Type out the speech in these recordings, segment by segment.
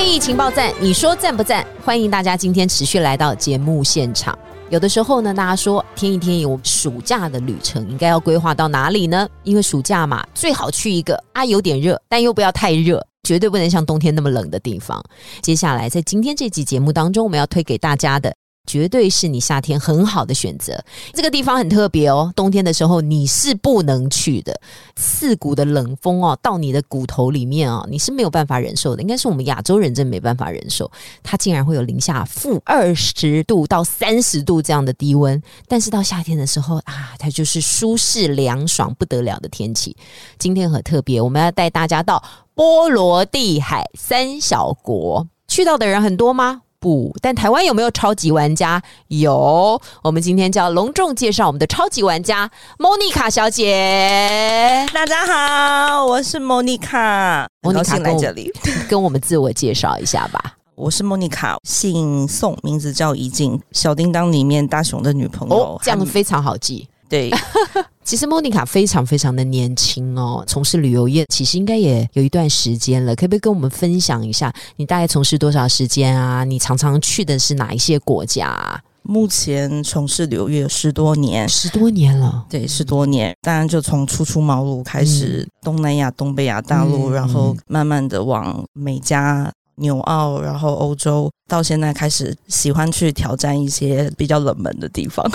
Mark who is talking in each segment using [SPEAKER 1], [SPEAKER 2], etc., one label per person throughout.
[SPEAKER 1] 天意情报站，你说赞不赞？欢迎大家今天持续来到节目现场。有的时候呢，大家说天意天意，我暑假的旅程应该要规划到哪里呢？因为暑假嘛，最好去一个啊有点热，但又不要太热，绝对不能像冬天那么冷的地方。接下来在今天这集节目当中，我们要推给大家的。绝对是你夏天很好的选择。这个地方很特别哦，冬天的时候你是不能去的。刺骨的冷风哦，到你的骨头里面啊，你是没有办法忍受的。应该是我们亚洲人真没办法忍受，它竟然会有零下负二十度到三十度这样的低温。但是到夏天的时候啊，它就是舒适凉爽不得了的天气。今天很特别，我们要带大家到波罗的海三小国，去到的人很多吗？不，但台湾有没有超级玩家？有，我们今天就要隆重介绍我们的超级玩家莫妮卡小姐。
[SPEAKER 2] 大家好，我是莫妮卡，
[SPEAKER 1] 莫妮卡
[SPEAKER 2] 来这里
[SPEAKER 1] 跟我们自我介绍一下吧。
[SPEAKER 2] 我是莫妮卡，姓宋，名字叫怡静，小叮当里面大雄的女朋友，
[SPEAKER 1] 这样非常好记。
[SPEAKER 2] 对，
[SPEAKER 1] 其实莫妮卡非常非常的年轻哦，从事旅游业其实应该也有一段时间了，可不可以跟我们分享一下，你大概从事多少时间啊？你常常去的是哪一些国家？
[SPEAKER 2] 目前从事旅游业十多年，
[SPEAKER 1] 十多年了，
[SPEAKER 2] 对，十多年。当然就从初出茅庐开始，东南亚、东北亚大陆，然后慢慢的往美加、纽澳，然后欧洲，到现在开始喜欢去挑战一些比较冷门的地方。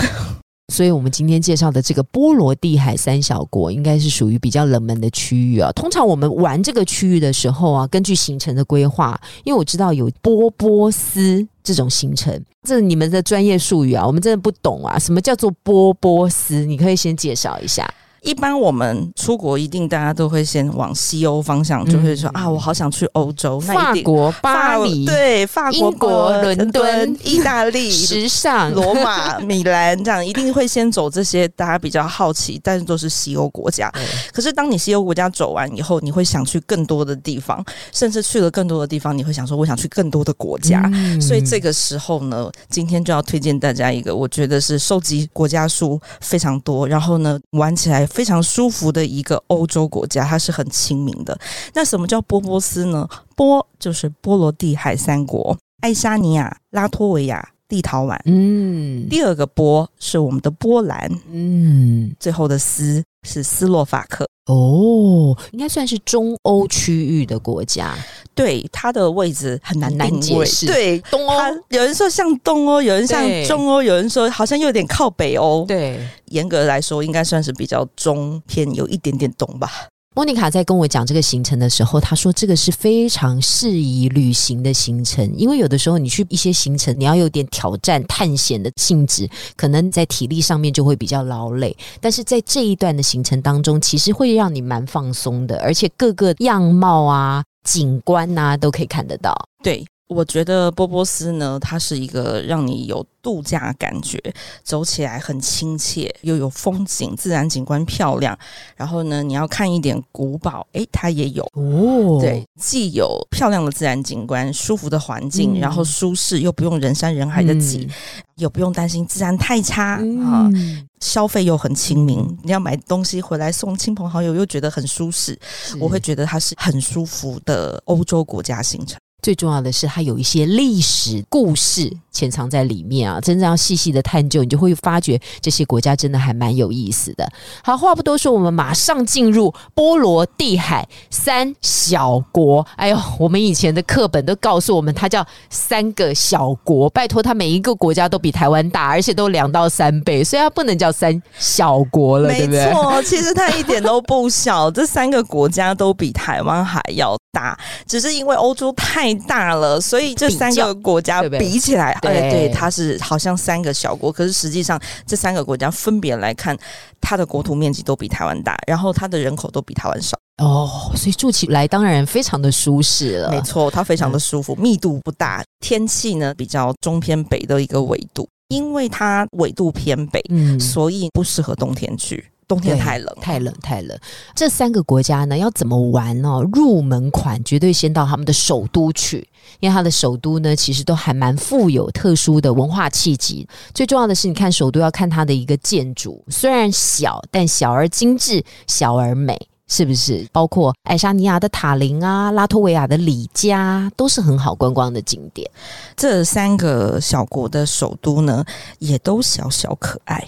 [SPEAKER 1] 所以，我们今天介绍的这个波罗的海三小国，应该是属于比较冷门的区域啊。通常我们玩这个区域的时候啊，根据行程的规划，因为我知道有波波斯这种行程，这是你们的专业术语啊，我们真的不懂啊。什么叫做波波斯？你可以先介绍一下。
[SPEAKER 2] 一般我们出国一定大家都会先往西欧方向，就会说啊，我好想去欧洲，
[SPEAKER 1] 法国巴黎，
[SPEAKER 2] 对，法国、
[SPEAKER 1] 英国伦敦、
[SPEAKER 2] 意大利、
[SPEAKER 1] 时尚、
[SPEAKER 2] 罗马、米兰，这样一定会先走这些大家比较好奇，但是都是西欧国家。可是当你西欧国家走完以后，你会想去更多的地方，甚至去了更多的地方，你会想说我想去更多的国家。所以这个时候呢，今天就要推荐大家一个，我觉得是收集国家书非常多，然后呢玩起来。非常舒服的一个欧洲国家，它是很亲民的。那什么叫波波斯呢？波就是波罗的海三国：爱沙尼亚、拉脱维亚、立陶宛。嗯，第二个波是我们的波兰。嗯，最后的斯是斯洛伐克。
[SPEAKER 1] 哦，应该算是中欧区域的国家。
[SPEAKER 2] 对，它的位置很难
[SPEAKER 1] 难解释。
[SPEAKER 2] 对，
[SPEAKER 1] 东欧
[SPEAKER 2] 有人说像东欧，有人像中欧，有人说好像又有点靠北欧。
[SPEAKER 1] 对，
[SPEAKER 2] 严格来说，应该算是比较中偏，有一点点东吧。
[SPEAKER 1] 莫妮卡在跟我讲这个行程的时候，她说这个是非常适宜旅行的行程，因为有的时候你去一些行程，你要有点挑战、探险的性质，可能在体力上面就会比较劳累。但是在这一段的行程当中，其实会让你蛮放松的，而且各个样貌啊、景观啊都可以看得到。
[SPEAKER 2] 对。我觉得波波斯呢，它是一个让你有度假感觉，走起来很亲切，又有风景，自然景观漂亮。然后呢，你要看一点古堡，诶，它也有哦。对，既有漂亮的自然景观，舒服的环境，然后舒适又不用人山人海的挤，也不用担心治安太差啊。消费又很亲民，你要买东西回来送亲朋好友，又觉得很舒适。我会觉得它是很舒服的欧洲国家行程。
[SPEAKER 1] 最重要的是，它有一些历史故事。潜藏在里面啊！真正要细细的探究，你就会发觉这些国家真的还蛮有意思的。好，话不多说，我们马上进入波罗的海三小国。哎呦，我们以前的课本都告诉我们，它叫三个小国。拜托，它每一个国家都比台湾大，而且都两到三倍，所以它不能叫三小国了，对不对？
[SPEAKER 2] 没错，其实它一点都不小，这三个国家都比台湾还要大，只是因为欧洲太。大了，所以这三个国家比起来
[SPEAKER 1] 对
[SPEAKER 2] 对，它是好像三个小国，可是实际上这三个国家分别来看，它的国土面积都比台湾大，然后它的人口都比台湾少。
[SPEAKER 1] 哦，所以住起来当然非常的舒适了。
[SPEAKER 2] 没错，它非常的舒服，密度不大，天气呢比较中偏北的一个纬度，因为它纬度偏北，
[SPEAKER 1] 嗯，
[SPEAKER 2] 所以不适合冬天去。冬天太冷，
[SPEAKER 1] 太冷，太冷。这三个国家呢，要怎么玩呢？入门款绝对先到他们的首都去，因为它的首都呢，其实都还蛮富有特殊的文化气息。最重要的是，你看首都要看它的一个建筑，虽然小，但小而精致，小而美，是不是？包括爱沙尼亚的塔林啊，拉脱维亚的里加，都是很好观光的景点。
[SPEAKER 2] 这三个小国的首都呢，也都小小可爱。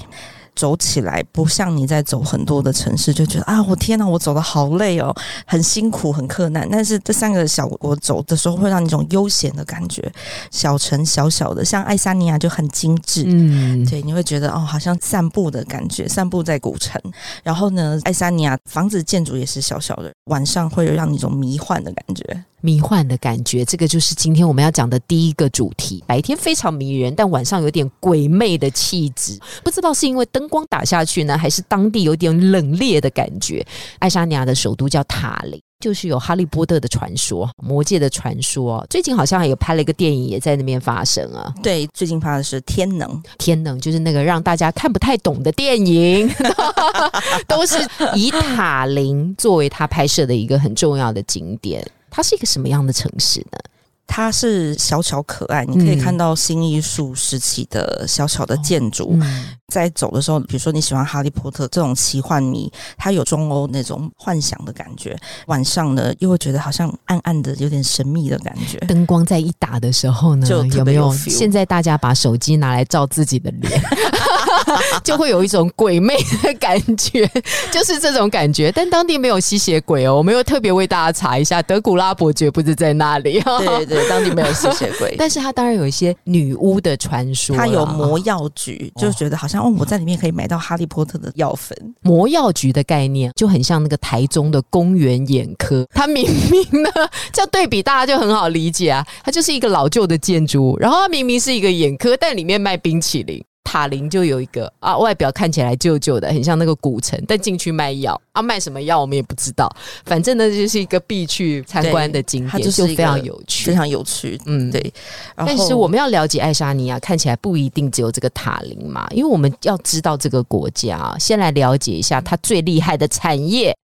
[SPEAKER 2] 走起来不像你在走很多的城市，就觉得啊，我天哪，我走的好累哦，很辛苦，很困难。但是这三个小国走的时候，会让你一种悠闲的感觉。小城小小的，像爱沙尼亚就很精致，嗯，对，你会觉得哦，好像散步的感觉，散步在古城。然后呢，爱沙尼亚房子建筑也是小小的，晚上会有让你一种迷幻的感觉。
[SPEAKER 1] 迷幻的感觉，这个就是今天我们要讲的第一个主题。白天非常迷人，但晚上有点鬼魅的气质。不知道是因为灯光打下去呢，还是当地有点冷冽的感觉。爱沙尼亚的首都叫塔林，就是有哈利波特的传说、魔界的传说。最近好像还有拍了一个电影，也在那边发生啊。
[SPEAKER 2] 对，最近拍的是《天能》，
[SPEAKER 1] 天能就是那个让大家看不太懂的电影，都是以塔林作为他拍摄的一个很重要的景点。它是一个什么样的城市呢？
[SPEAKER 2] 它是小巧可爱，你可以看到新艺术时期的小小的建筑。在走的时候，比如说你喜欢哈利波特这种奇幻迷，它有中欧那种幻想的感觉。晚上呢，又会觉得好像暗暗的，有点神秘的感觉。
[SPEAKER 1] 灯光在一打的时候呢，
[SPEAKER 2] 就
[SPEAKER 1] 有没有？现在大家把手机拿来照自己的脸。就会有一种鬼魅的感觉，就是这种感觉。但当地没有吸血鬼哦，我们又特别为大家查一下，德古拉伯爵不是在那里。
[SPEAKER 2] 对对，当地没有吸血鬼，
[SPEAKER 1] 但是他当然有一些女巫的传说。
[SPEAKER 2] 他有魔药局，就觉得好像哦，我在里面可以买到哈利波特的药粉。
[SPEAKER 1] 魔药局的概念就很像那个台中的公园眼科，它明明呢，这样对比大家就很好理解啊。它就是一个老旧的建筑，然后它明明是一个眼科，但里面卖冰淇淋。塔林就有一个啊，外表看起来旧旧的，很像那个古城，但进去卖药啊，卖什么药我们也不知道。反正呢，就是一个必去参观的景点，就是非常有趣，
[SPEAKER 2] 非常有趣。嗯，对。
[SPEAKER 1] 但是我们要了解爱沙尼亚，看起来不一定只有这个塔林嘛，因为我们要知道这个国家，先来了解一下它最厉害的产业。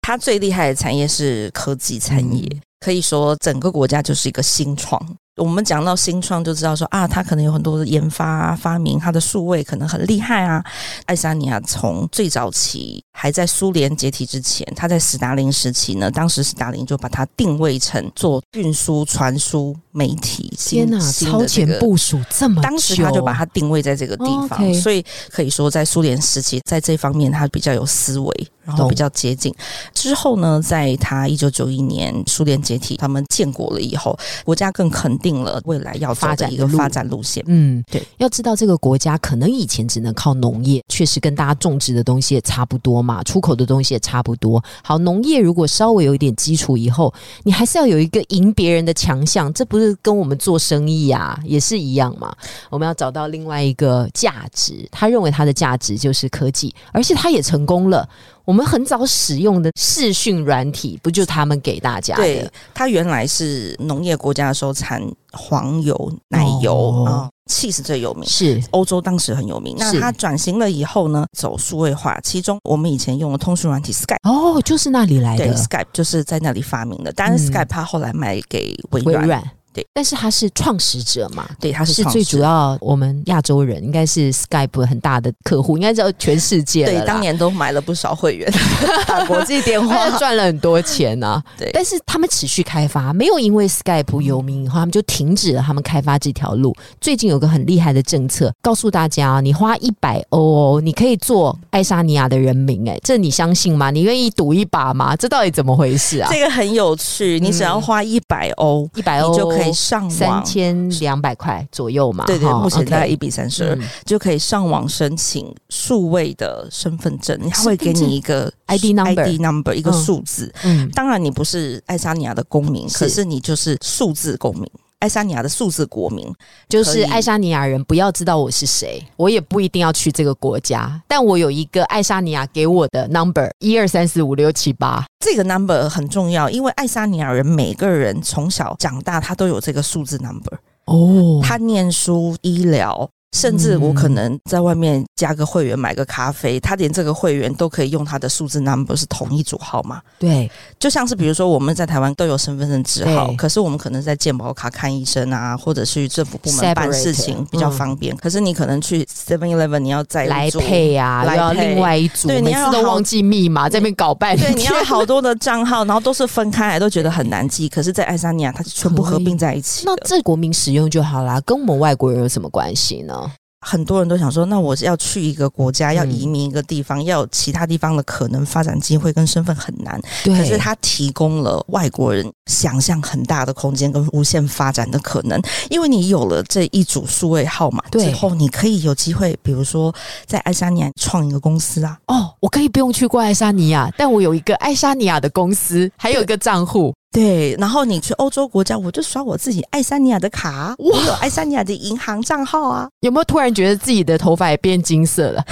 [SPEAKER 2] 它最厉害的产业是科技产业，可以说整个国家就是一个新创。我们讲到新创，就知道说啊，它可能有很多的研发发明，它的数位可能很厉害啊。爱沙尼亚从最早期还在苏联解体之前，它在斯大林时期呢，当时斯大林就把它定位成做运输、传输媒体。
[SPEAKER 1] 天哪，超前部署这么
[SPEAKER 2] 当时他就把它定位在这个地方，所以可以说在苏联时期，在这方面他比较有思维。然后比较接近，之后呢，在他一九九一年苏联解体，他们建国了以后，国家更肯定了未来要发展一个发展路线。
[SPEAKER 1] 嗯，对，要知道这个国家可能以前只能靠农业，确实跟大家种植的东西也差不多嘛，出口的东西也差不多。好，农业如果稍微有一点基础以后，你还是要有一个赢别人的强项，这不是跟我们做生意啊也是一样嘛？我们要找到另外一个价值，他认为他的价值就是科技，而且他也成功了。我们很早使用的视讯软体，不就他们给大家的？
[SPEAKER 2] 对，它原来是农业国家的时候产黄油、奶油啊，cheese 最有名，
[SPEAKER 1] 是
[SPEAKER 2] 欧洲当时很有名。那它转型了以后呢，走数位化，其中我们以前用的通讯软体 Skype，
[SPEAKER 1] 哦，就是那里来的
[SPEAKER 2] ，Skype 就是在那里发明的。当然，Skype 它后来卖给微软。对，
[SPEAKER 1] 但是他是创始者嘛？
[SPEAKER 2] 对，他是
[SPEAKER 1] 最主要。我们亚洲人应该是 Skype 很大的客户，应该知道全世界。
[SPEAKER 2] 对，当年都买了不少会员，打国际电话，
[SPEAKER 1] 赚了很多钱呢。
[SPEAKER 2] 对，
[SPEAKER 1] 但是他们持续开发，没有因为 Skype 有名以后，他们就停止了他们开发这条路。最近有个很厉害的政策，告诉大家，你花一百欧，你可以做爱沙尼亚的人民。哎，这你相信吗？你愿意赌一把吗？这到底怎么回事啊？
[SPEAKER 2] 这个很有趣，你只要花一百欧，
[SPEAKER 1] 一百欧
[SPEAKER 2] 就可以。可以上网
[SPEAKER 1] 三千两百块左右嘛？
[SPEAKER 2] 对对，目前大概一比三十二，就可以上网申请数位的身份证，他会给你一个
[SPEAKER 1] ID number，ID
[SPEAKER 2] number 一个数字。嗯，当然你不是爱沙尼亚的公民，可是你就是数字公民。爱沙尼亚的数字国民，
[SPEAKER 1] 就是爱沙尼亚人不要知道我是谁，我也不一定要去这个国家，但我有一个爱沙尼亚给我的 number 一二三四五六七八，
[SPEAKER 2] 这个 number 很重要，因为爱沙尼亚人每个人从小长大，他都有这个数字 number。
[SPEAKER 1] 哦，
[SPEAKER 2] 他念书、医疗。甚至我可能在外面加个会员买个咖啡，他连这个会员都可以用他的数字 number 是同一组号码。
[SPEAKER 1] 对，
[SPEAKER 2] 就像是比如说我们在台湾都有身份证字号，可是我们可能在健保卡看医生啊，或者去政府部门办事情比较方便。可是你可能去 Seven Eleven，你要再
[SPEAKER 1] 来配啊，
[SPEAKER 2] 来
[SPEAKER 1] 又要另外一组，
[SPEAKER 2] 对你要
[SPEAKER 1] 都忘记密码，在那边搞半天。
[SPEAKER 2] 对，你要好多的账号，然后都是分开来，都觉得很难记。可是，在爱沙尼亚，它是全部合并在一起
[SPEAKER 1] 那。这国民使用就好啦，跟我们外国人有什么关系呢？
[SPEAKER 2] 很多人都想说，那我是要去一个国家，要
[SPEAKER 1] 嗯
[SPEAKER 2] 移民一个地方，要有其他地方的可能发展机会跟身份很难。
[SPEAKER 1] 对
[SPEAKER 2] 可是它提供了外国人想象很大的空间跟无限发展的可能，因为你有了这一组数位号码之后，你可以有机会，比如说在爱沙尼亚创一个公司啊，
[SPEAKER 1] 哦，我可以不用去过爱沙尼亚，但我有一个爱沙尼亚的公司，还有一个账户。
[SPEAKER 2] 对，然后你去欧洲国家，我就刷我自己爱沙尼亚的卡，我有爱沙尼亚的银行账号啊。
[SPEAKER 1] 有没有突然觉得自己的头发也变金色了？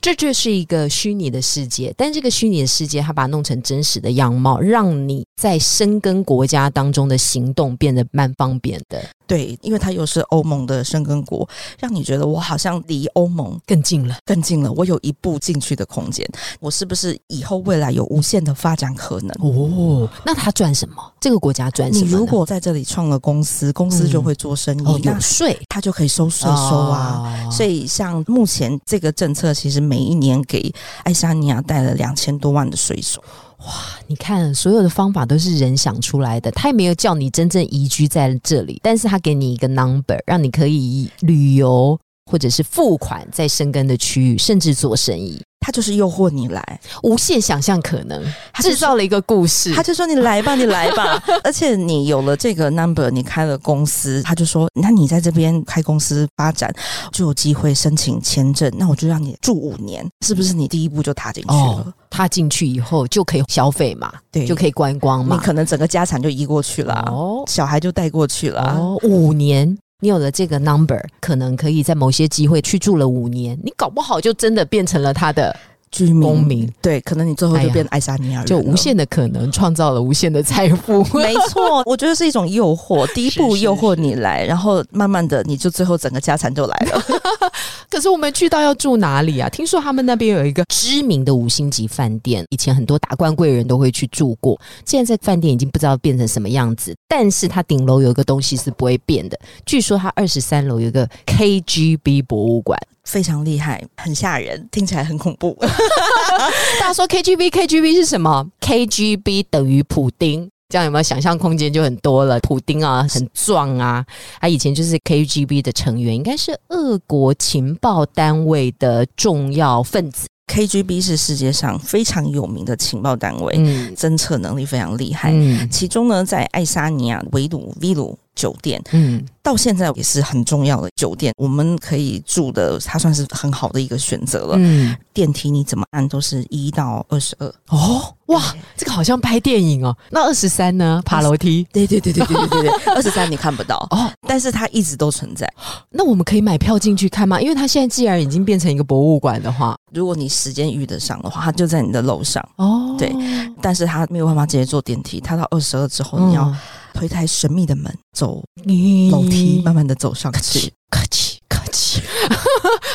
[SPEAKER 1] 这就是一个虚拟的世界，但这个虚拟的世界，它把它弄成真实的样貌，让你在深耕国家当中的行动变得蛮方便的，
[SPEAKER 2] 对，因为它又是欧盟的生根国，让你觉得我好像离欧盟
[SPEAKER 1] 更近了。
[SPEAKER 2] 更近了，我有一步进去的空间，我是不是以后未来有无限的发展可能？
[SPEAKER 1] 哦，那他赚什么？这个国家赚什么？
[SPEAKER 2] 你如果在这里创了公司，公司就会做生意，
[SPEAKER 1] 有税
[SPEAKER 2] 他就可以收税收啊。
[SPEAKER 1] 哦
[SPEAKER 2] 所以，像目前这个政策，其实每一年给爱沙尼亚带了两千多万的税收。
[SPEAKER 1] 哇你看，所有的方法都是人想出来的，他也没有叫你真正移居在这里，但是他给你一个 number，让你可以旅游或者是付款在生根的区域，甚至做生意，
[SPEAKER 2] 他就是诱惑你来，
[SPEAKER 1] 无限想象可能，
[SPEAKER 2] 他
[SPEAKER 1] 制造了一个故事。
[SPEAKER 2] 他就说你来吧，你来吧。而且你有了这个 number，你开了公司，他就说，那你在这边开公司发展，就有机会申请签证。那我就让你住五年，是不是？你第一步就踏进去了？
[SPEAKER 1] 哦，踏进去以后就可以消费嘛，
[SPEAKER 2] 对，
[SPEAKER 1] 就可以观光嘛。
[SPEAKER 2] 你可能整个家产就移过去了，
[SPEAKER 1] 哦
[SPEAKER 2] 小孩就带过去了。
[SPEAKER 1] 哦，五年。你有了这个 number，可能可以在某些机会去住了五年，你搞不好就真的变成了他的，
[SPEAKER 2] 居民
[SPEAKER 1] 公民
[SPEAKER 2] 对，可能你最后就变爱沙尼亚人了，
[SPEAKER 1] 就无限的可能，创造了无限的财富。
[SPEAKER 2] 没错，我觉得是一种诱惑。第一步诱惑你来，然后慢慢的，你就最后整个家产就来了。
[SPEAKER 1] 可是我们去到要住哪里啊？听说他们那边有一个知名的五星级饭店，以前很多达官贵人都会去住过。现在这饭店已经不知道变成什么样子，但是它顶楼有一个东西是不会变的。据说它二十三楼有一个 KGB 博物馆。
[SPEAKER 2] 非常厉害，很吓人，听起来很恐怖。
[SPEAKER 1] 大家说 KGB KGB 是什么？KGB 等于普丁。这样有没有想象空间就很多了？普丁啊，很壮啊，他以前就是 KGB 的成员，应该是俄国情报单位的重要分子。
[SPEAKER 2] KGB 是世界上非常有名的情报单位，
[SPEAKER 1] 嗯
[SPEAKER 2] 侦测能力非常厉害。
[SPEAKER 1] 嗯
[SPEAKER 2] 其中呢，在爱沙尼亚维鲁 v 鲁酒店，
[SPEAKER 1] 嗯，
[SPEAKER 2] 到现在也是很重要的酒店，我们可以住的，它算是很好的一个选择了。
[SPEAKER 1] 嗯，
[SPEAKER 2] 电梯你怎么按都是一到二十二。
[SPEAKER 1] 哦，哇，这个好像拍电影哦。那二十三呢？爬楼梯
[SPEAKER 2] 对对对对对对对对，二十三你看不到，
[SPEAKER 1] 哦。
[SPEAKER 2] 但是它一直都存在。
[SPEAKER 1] 那我们可以买票进去看吗？因为它现在既然已经变成一个博物馆的话，
[SPEAKER 2] 如果你时间遇得上的话，它就在你的楼上，
[SPEAKER 1] 哦，
[SPEAKER 2] 对但是它没有办法直接坐电梯，它到二十二之后，
[SPEAKER 1] 嗯，
[SPEAKER 2] 你要推开神秘的门，走
[SPEAKER 1] 你
[SPEAKER 2] 楼梯，慢慢的走上去。
[SPEAKER 1] 客气，客气，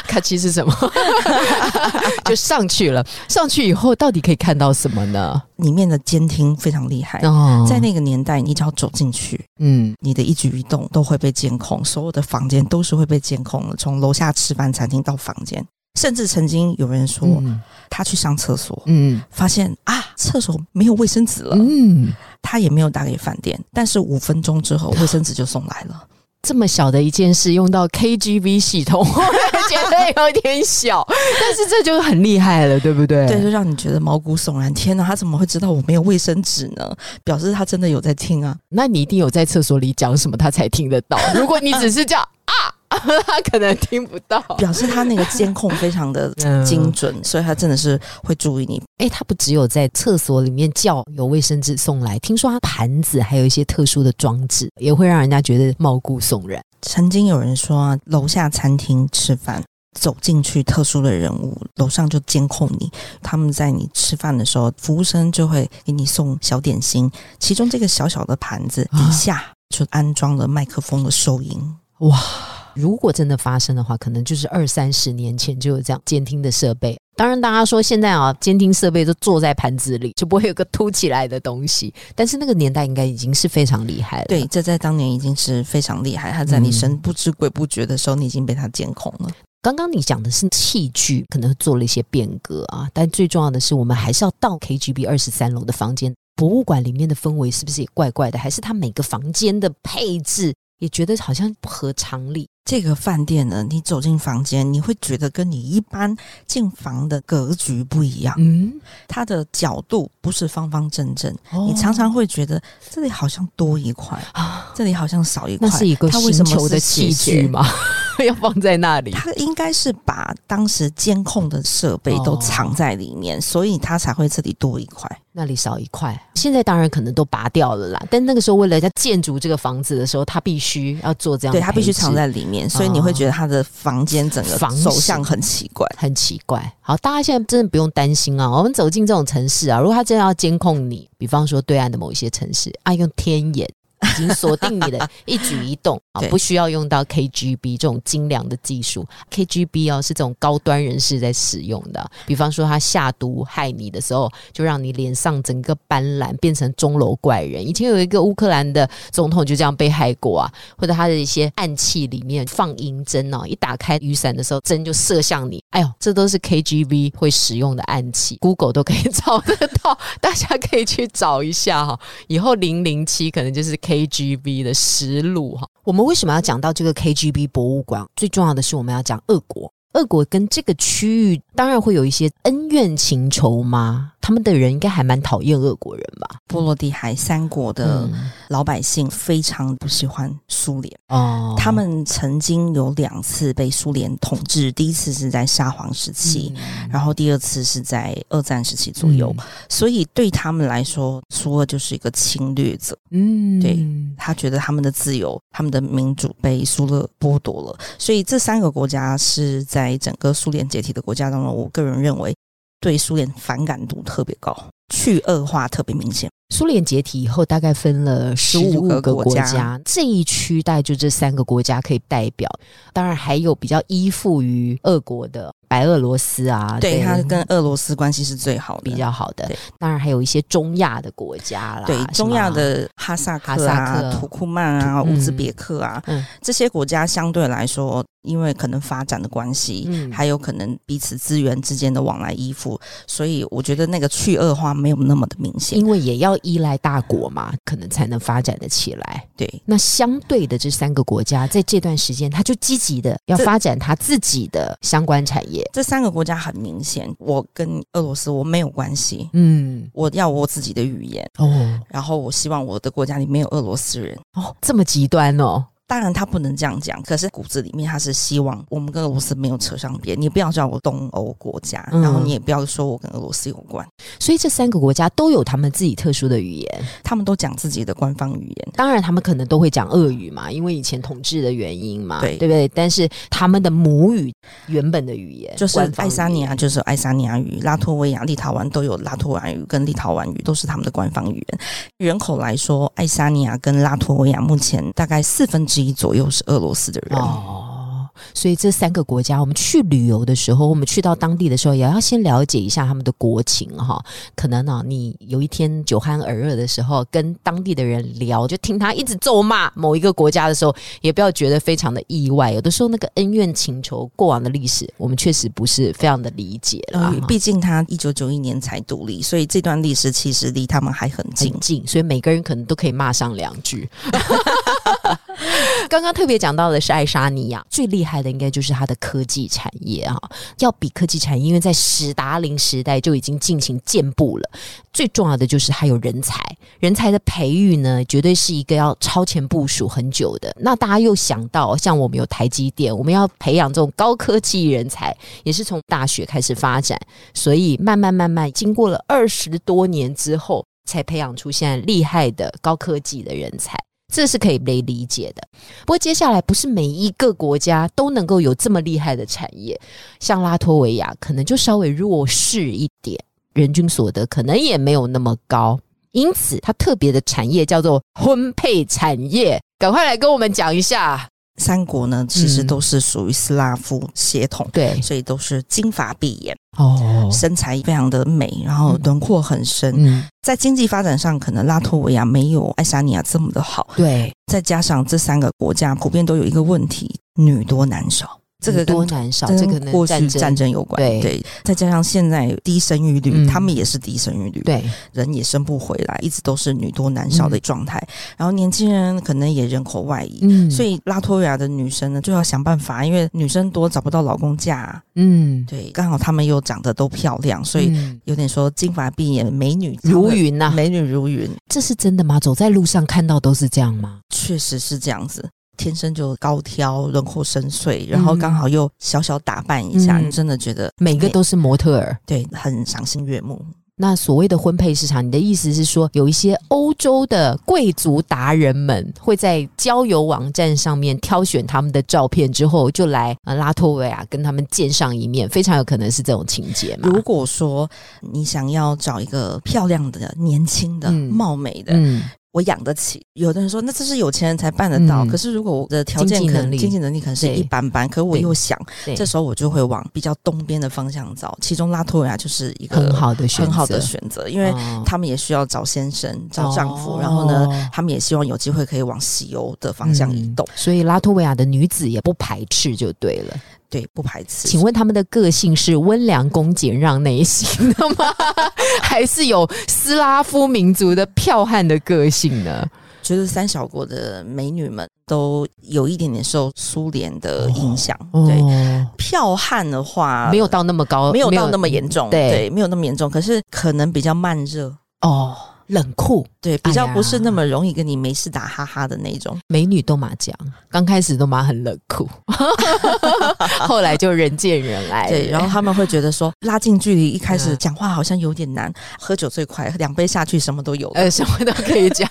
[SPEAKER 1] 客 气是什么？就上去了。上去以后，到底可以看到什么呢？
[SPEAKER 2] 里面的监听非常厉害，
[SPEAKER 1] 哦
[SPEAKER 2] 在那个年代，你只要走进去，
[SPEAKER 1] 嗯
[SPEAKER 2] 你的一举一动都会被监控，所有的房间都是会被监控的，从楼下吃饭餐厅到房间。甚至曾经有人说，
[SPEAKER 1] 嗯
[SPEAKER 2] 他去上厕所，
[SPEAKER 1] 嗯
[SPEAKER 2] 发现啊，厕所没有卫生纸了，
[SPEAKER 1] 嗯，
[SPEAKER 2] 他也没有打给饭店，但是五分钟之后，卫生纸就送来了。
[SPEAKER 1] 这么小的一件事用到 KGB 系统，我觉得有点小，但是这就很厉害了，对不对？
[SPEAKER 2] 对，就让你觉得毛骨悚然。天哪，他怎么会知道我没有卫生纸呢？表示他真的有在听啊。
[SPEAKER 1] 那你一定有在厕所里讲什么，他才听得到。如果你只是叫啊 他可能听不到。
[SPEAKER 2] 表示他那个监控非常的 精准，所以他真的是会注意你。
[SPEAKER 1] 哎，他不只有在厕所里面叫有卫生纸送来，听说他盘子还有一些特殊的装置，也会让人家觉得毛骨悚然。
[SPEAKER 2] 曾经有人说，楼下餐厅吃饭。走进去，特殊的人物楼上就监控你。他们在你吃饭的时候，服务生就会给你送小点心，其中这个小小的盘子底下就安装了麦克风的收音。哇！
[SPEAKER 1] 如果真的发生的话，可能就是二三十年前就有这样监听的设备。当然，大家说现在啊，监听设备都坐在盘子里，就不会有个凸起来的东西。但是那个年代应该已经是非常厉害了。
[SPEAKER 2] 对，这在当年已经是非常厉害。他在你神不知鬼不觉的时候，你已经被他监控了。
[SPEAKER 1] 刚刚你讲的是器具可能做了一些变革啊，但最重要的是，我们还是要到 KGB 二十三楼的房间。博物馆里面的氛围是不是也怪怪的？还是它每个房间的配置也觉得好像不合常理？
[SPEAKER 2] 这个饭店呢，你走进房间，你会觉得跟你一般进房的格局不一样。嗯，它的角度不是方方正正，你常常会觉得这里好像多一块啊，这里好像少一块。
[SPEAKER 1] 那是一个星球的器具吗？要放在那里，
[SPEAKER 2] 他应该是把当时监控的设备都藏在里面，所以他才会这里多一块，
[SPEAKER 1] 那里少一块。现在当然可能都拔掉了啦，但那个时候为了在建筑这个房子的时候，他必须要做这样，
[SPEAKER 2] 对他必须藏在里面，所以你会觉得他的房间整个走向很奇怪，
[SPEAKER 1] 很奇怪。好，大家现在真的不用担心啊，我们走进这种城市啊，如果他真的要监控你，比方说对岸的某一些城市，啊，用天眼。已经锁定你的一举一动 啊，不需要用到 KGB 这种精良的技术。KGB 哦是这种高端人士在使用的，比方说他下毒害你的时候，就让你脸上整个斑斓，变成钟楼怪人。以前有一个乌克兰的总统就这样被害过啊，或者他的一些暗器里面放银针哦，一打开雨伞的时候，针就射向你。哎呦，这都是 KGB 会使用的暗器，Google 都可以 找得到，大家可以去找一下哈。以后零零七可能就是。KGB 的实录哈，我们为什么要讲到这个 KGB 博物馆？最重要的是，我们要讲俄国。俄国跟这个区域当然会有一些恩怨情仇吗？他们的人应该还蛮讨厌俄国人吧？
[SPEAKER 2] 波罗的海三国的老百姓非常不喜欢苏联哦。他们曾经有两次被苏联统治，第一次是在沙皇时期，然后第二次是在二战时期左右。所以对他们来说，苏俄就是一个侵略者。嗯，对他觉得他们的自由、他们的民主被苏俄剥夺了。所以这三个国家是在整个苏联解体的国家当中，我个人认为。对苏联反感度特别高，去恶化特别明显。
[SPEAKER 1] 苏联解体以后，大概分了十五个国家，这一区大概就这三个国家可以代表。当然还有比较依附于俄国的。白俄罗斯啊，
[SPEAKER 2] 对它跟俄罗斯关系是最好的，
[SPEAKER 1] 比较好的。当然还有一些中亚的国家啦，
[SPEAKER 2] 对中亚的哈萨克啊、土库曼啊、乌兹别克啊，这些国家相对来说，因为可能发展的关系，还有可能彼此资源之间的往来依附，所以我觉得那个去恶化没有那么的明显。
[SPEAKER 1] 因为也要依赖大国嘛，可能才能发展的起来。
[SPEAKER 2] 对，
[SPEAKER 1] 那相对的这三个国家在这段时间，他就积极的要发展他自己的相关产业。
[SPEAKER 2] 这三个国家很明显，我跟俄罗斯我没有关系。嗯，我要我自己的语言哦，然后我希望我的国家里没有俄罗斯人
[SPEAKER 1] 哦，这么极端哦。
[SPEAKER 2] 当然，他不能这样讲。可是骨子里面，他是希望我们跟俄罗斯没有扯上边。你不要叫我东欧国家，然后你也不要说我跟俄罗斯有关。
[SPEAKER 1] 所以这三个国家都有他们自己特殊的语言，
[SPEAKER 2] 他们都讲自己的官方语言。
[SPEAKER 1] 当然，他们可能都会讲俄语嘛，因为以前统治的原因嘛，
[SPEAKER 2] 对
[SPEAKER 1] 对不对？但是他们的母语原本的语言
[SPEAKER 2] 就是爱沙尼亚，就是爱沙尼亚语；拉脱维亚、立陶宛都有拉脱维亚语跟立陶宛语，都是他们的官方语言。人口来说，爱沙尼亚跟拉脱维亚目前大概四分之一左右是俄。罗斯的人哦，
[SPEAKER 1] 所以这三个国家，我们去旅游的时候，我们去到当地的时候，也要先了解一下他们的国情哈。可能呢，你有一天酒酣耳热的时候，跟当地的人聊，就听他一直咒骂某一个国家的时候，也不要觉得非常的意外。有的时候，那个恩怨情仇、过往的历史，我们确实不是非常的理解了。
[SPEAKER 2] 毕竟他一九九一年才独立，所以这段历史其实离他们还很近，
[SPEAKER 1] 近，所以每个人可能都可以骂上两句。刚刚特别讲到的是爱沙尼亚，最厉害的应该就是它的科技产业啊，要比科技产业，因为在史达林时代就已经进行建步了。最重要的就是还有人才，人才的培育呢，绝对是一个要超前部署很久的。那大家又想到，像我们有台积电，我们要培养这种高科技人才，也是从大学开始发展，所以慢慢慢慢，经过了二十多年之后，才培养出现厉害的高科技的人才。这是可以被理解的，不过接下来不是每一个国家都能够有这么厉害的产业，像拉脱维亚可能就稍微弱势一点，人均所得可能也没有那么高，因此它特别的产业叫做婚配产业，赶快来跟我们讲一下。
[SPEAKER 2] 三国呢，其实都是属于斯拉夫血统，
[SPEAKER 1] 对，
[SPEAKER 2] 所以都是金发碧眼，
[SPEAKER 1] 哦，
[SPEAKER 2] 身材非常的美，然后轮廓很深。
[SPEAKER 1] 嗯，
[SPEAKER 2] 在经济发展上，可能拉脱维亚没有爱沙尼亚这么的好，
[SPEAKER 1] 对，
[SPEAKER 2] 再加上这三个国家普遍都有一个问题：女多男少。这个
[SPEAKER 1] 多难少，这个
[SPEAKER 2] 过去战争有关，对，再加上现在低生育率，他们也是低生育率，
[SPEAKER 1] 对，
[SPEAKER 2] 人也生不回来，一直都是女多男少的状态。然后年轻人可能也人口外移，嗯，所以拉脱维亚的女生呢就要想办法，因为女生多找不到老公嫁，
[SPEAKER 1] 嗯，
[SPEAKER 2] 对，刚好他们又长得都漂亮，所以有点说金发碧眼美女
[SPEAKER 1] 如云呐，
[SPEAKER 2] 美女如云，
[SPEAKER 1] 这是真的吗？走在路上看到都是这样吗？
[SPEAKER 2] 确实是这样子。天生就高挑，轮廓深邃，然后刚好又小小打扮一下，你真的觉得
[SPEAKER 1] 每个都是模特儿，
[SPEAKER 2] 对，很赏心悦目。
[SPEAKER 1] 那所谓的婚配市场，你的意思是说，有一些欧洲的贵族达人们会在交友网站上面挑选他们的照片之后，就来拉脱维亚跟他们见上一面，非常有可能是这种情节嘛？
[SPEAKER 2] 如果说你想要找一个漂亮的、年轻的、貌美的，嗯。我养得起，有的人说那这是有钱人才办得到。可是如果我的条件可能经济能力可能是一般般，可我又想，这时候我就会往比较东边的方向找。其中拉脱维亚就是一个
[SPEAKER 1] 很好的
[SPEAKER 2] 很好的选择，因为他们也需要找先生、找丈夫，然后呢，他们也希望有机会可以往西欧的方向移动。
[SPEAKER 1] 所以拉脱维亚的女子也不排斥，就对了。
[SPEAKER 2] 对，不排斥。
[SPEAKER 1] 请问他们的个性是温良恭俭让类型的吗？还是有斯拉夫民族的剽悍的个性呢？
[SPEAKER 2] 觉得三小国的美女们都有一点点受苏联的影响。对，剽悍的话
[SPEAKER 1] 没有到那么高，
[SPEAKER 2] 没有到那么严重。对，没有那么严重，可是可能比较慢热
[SPEAKER 1] 哦。冷酷，
[SPEAKER 2] 对，比较不是那么容易跟你没事打哈哈的那种。
[SPEAKER 1] 美女都麻将，刚开始都麻很冷酷，后来就人见人爱。
[SPEAKER 2] 对，然后他们会觉得说拉近距离，一开始讲话好像有点难，喝酒最快，两杯下去什么都有，
[SPEAKER 1] 呃，什么都可以讲。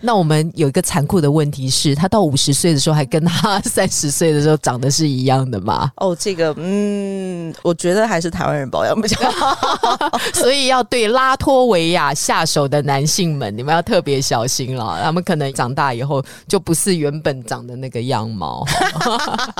[SPEAKER 1] 那我们有一个残酷的问题是，他到五十岁的时候还跟他 三十岁的时候长得是一样的吗？
[SPEAKER 2] 哦，这个，嗯，我觉得还是台湾人保养比较好，
[SPEAKER 1] 所以要对拉脱维亚下手的男。男性们，你们要特别小心了。他们可能长大以后就不是原本长的那个样貌。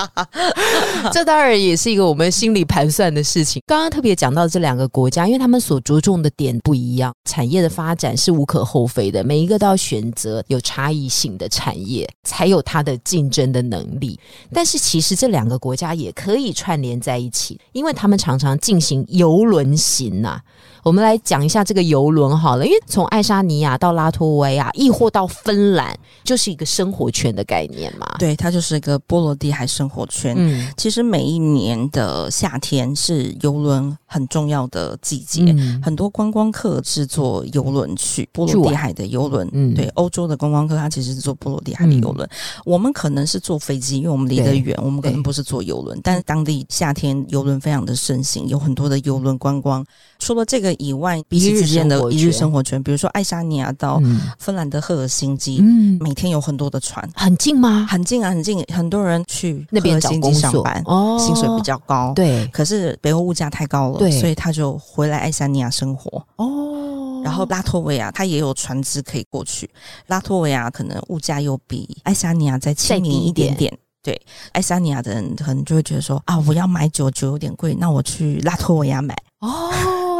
[SPEAKER 1] 这当然也是一个我们心里盘算的事情。刚刚特别讲到这两个国家，因为他们所着重的点不一样，产业的发展是无可厚非的。每一个都要选择有差异性的产业，才有它的竞争的能力。但是其实这两个国家也可以串联在一起，因为他们常常进行游轮行呐。我们来讲一下这个游轮好了，因为从爱沙尼亚到拉脱维亚，亦或到芬兰，就是一个生活圈的概念嘛。
[SPEAKER 2] 对，它就是一个波罗的海生活圈。嗯，其实每一年的夏天是游轮很重要的季节，很多观光客是坐游轮去波罗的海的游轮。嗯，对，欧洲的观光客他其实是坐波罗的海的游轮，我们可能是坐飞机，因为我们离得远，我们可能不是坐游轮。但是当地夏天游轮非常的盛行，有很多的游轮观光。除了这个以外，彼此之间的一日生活圈，比如说爱沙尼亚到芬兰的赫尔辛基，嗯，每天有很多的船，
[SPEAKER 1] 很近吗？
[SPEAKER 2] 很近啊，很近。很多人去
[SPEAKER 1] 那边找工
[SPEAKER 2] 上班，哦，薪水比较高，
[SPEAKER 1] 对。
[SPEAKER 2] 可是北欧物价太高了，
[SPEAKER 1] 对，
[SPEAKER 2] 所以他就回来爱沙尼亚生活。哦，然后拉脱维亚他也有船只可以过去。拉脱维亚可能物价又比爱沙尼亚再亲民一点点。对，爱沙尼亚的人可能就会觉得说啊，我要买酒，酒有点贵，那我去拉脱维亚买。
[SPEAKER 1] 哦。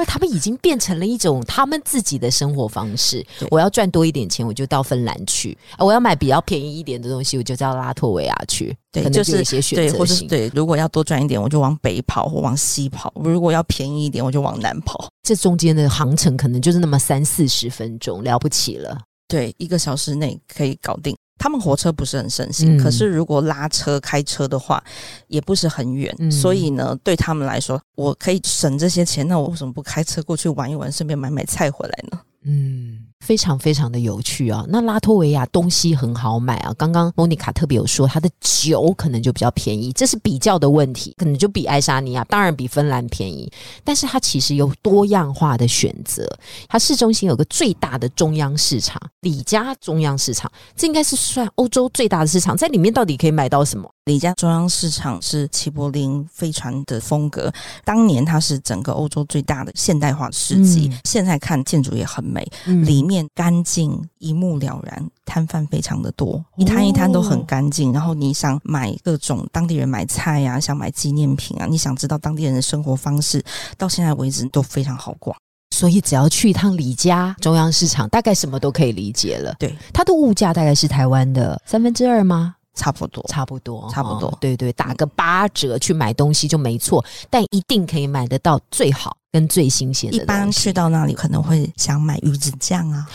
[SPEAKER 1] 他们已经变成了一种他们自己的生活方式。我要赚多一点钱，我就到芬兰去；我要买比较便宜一点的东西，我就到拉脱维亚去。
[SPEAKER 2] 对，
[SPEAKER 1] 就是一些选择性。
[SPEAKER 2] 对，如果要多赚一点，我就往北跑或往西跑；如果要便宜一点，我就往南跑。
[SPEAKER 1] 这中间的航程可能就是那么三四十分钟，了不起了。
[SPEAKER 2] 对，一个小时内可以搞定。他们火车不是很盛行，
[SPEAKER 1] 嗯。
[SPEAKER 2] 可是如果拉车开车的话，也不是很远，
[SPEAKER 1] 嗯。
[SPEAKER 2] 所以呢，对他们来说，我可以省这些钱，那我为什么不开车过去玩一玩，顺便买买菜回来呢？
[SPEAKER 1] 嗯，非常非常的有趣啊。那拉脱维亚东西很好买啊，刚刚莫妮卡特别有说，它的酒可能就比较便宜，这是比较的问题，可能就比爱沙尼亚，当然比芬兰便宜，但是它其实有多样化的选择。它市中心有个最大的中央市场，里加中央市场，这应该是算欧洲最大的市场，在里面到底可以买到什么？
[SPEAKER 2] 里加中央市场是齐柏林飞船的风格，当年它是整个欧洲最大的现代化市集。
[SPEAKER 1] 嗯
[SPEAKER 2] 现在看建筑也很美，
[SPEAKER 1] 嗯
[SPEAKER 2] 里面干净一目了然，摊贩非常的多，一摊一摊都很干净。然后你想买各种当地人买菜呀、想买纪念品啊，你想知道当地人的生活方式，到现在为止都非常好逛。
[SPEAKER 1] 所以只要去一趟李家中央市场，大概什么都可以理解了。
[SPEAKER 2] 对，
[SPEAKER 1] 它的物价大概是台湾的三分之二吗？
[SPEAKER 2] 差不多，
[SPEAKER 1] 差不多，
[SPEAKER 2] 差不多。
[SPEAKER 1] 哦对对，打个八折去买东西就没错，但一定可以买得到最好跟最新鲜的
[SPEAKER 2] 一般去到那里可能会想买鱼子酱啊，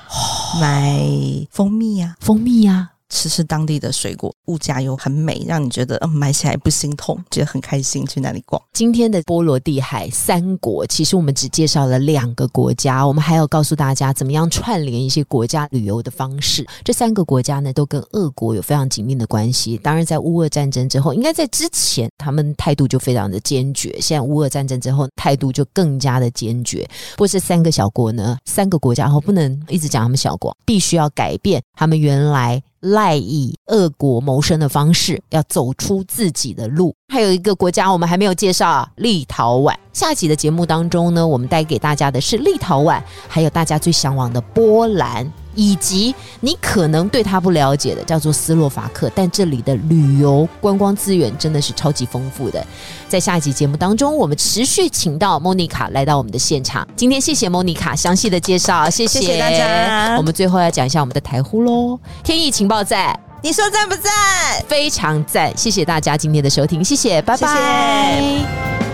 [SPEAKER 2] 买蜂蜜啊，
[SPEAKER 1] 蜂蜜啊。
[SPEAKER 2] 吃吃当地的水果，物价又很美，让你觉得嗯买起来不心痛，觉得很开心去那里逛。
[SPEAKER 1] 今天的波罗的海三国，其实我们只介绍了两个国家，我们还要告诉大家怎么样串联一些国家旅游的方式。这三个国家呢，都跟俄国有非常紧密的关系。当然，在乌俄战争之后，应该在之前，他们态度就非常的坚决。现在乌俄战争之后，态度就更加的坚决。不过这三个小国呢，三个国家后不能一直讲他们小国，必须要改变他们原来赖以恶国谋生的方式，要走出自己的路。还有一个国家我们还没有介绍啊，立陶宛。下集的节目当中呢，我们带给大家的是立陶宛，还有大家最向往的波兰，以及你可能对它不了解的叫做斯洛伐克，但这里的旅游观光资源真的是超级丰富的。在下一集节目当中，我们持续请到莫妮卡来到我们的现场。今天谢谢莫妮卡详细的介绍，
[SPEAKER 2] 谢谢大家
[SPEAKER 1] 我们最后要讲一下我们的台呼喽，天意情报站。
[SPEAKER 2] 你说赞不赞？
[SPEAKER 1] 非常赞，谢谢大家今天的收听，谢谢，拜拜。
[SPEAKER 2] 谢谢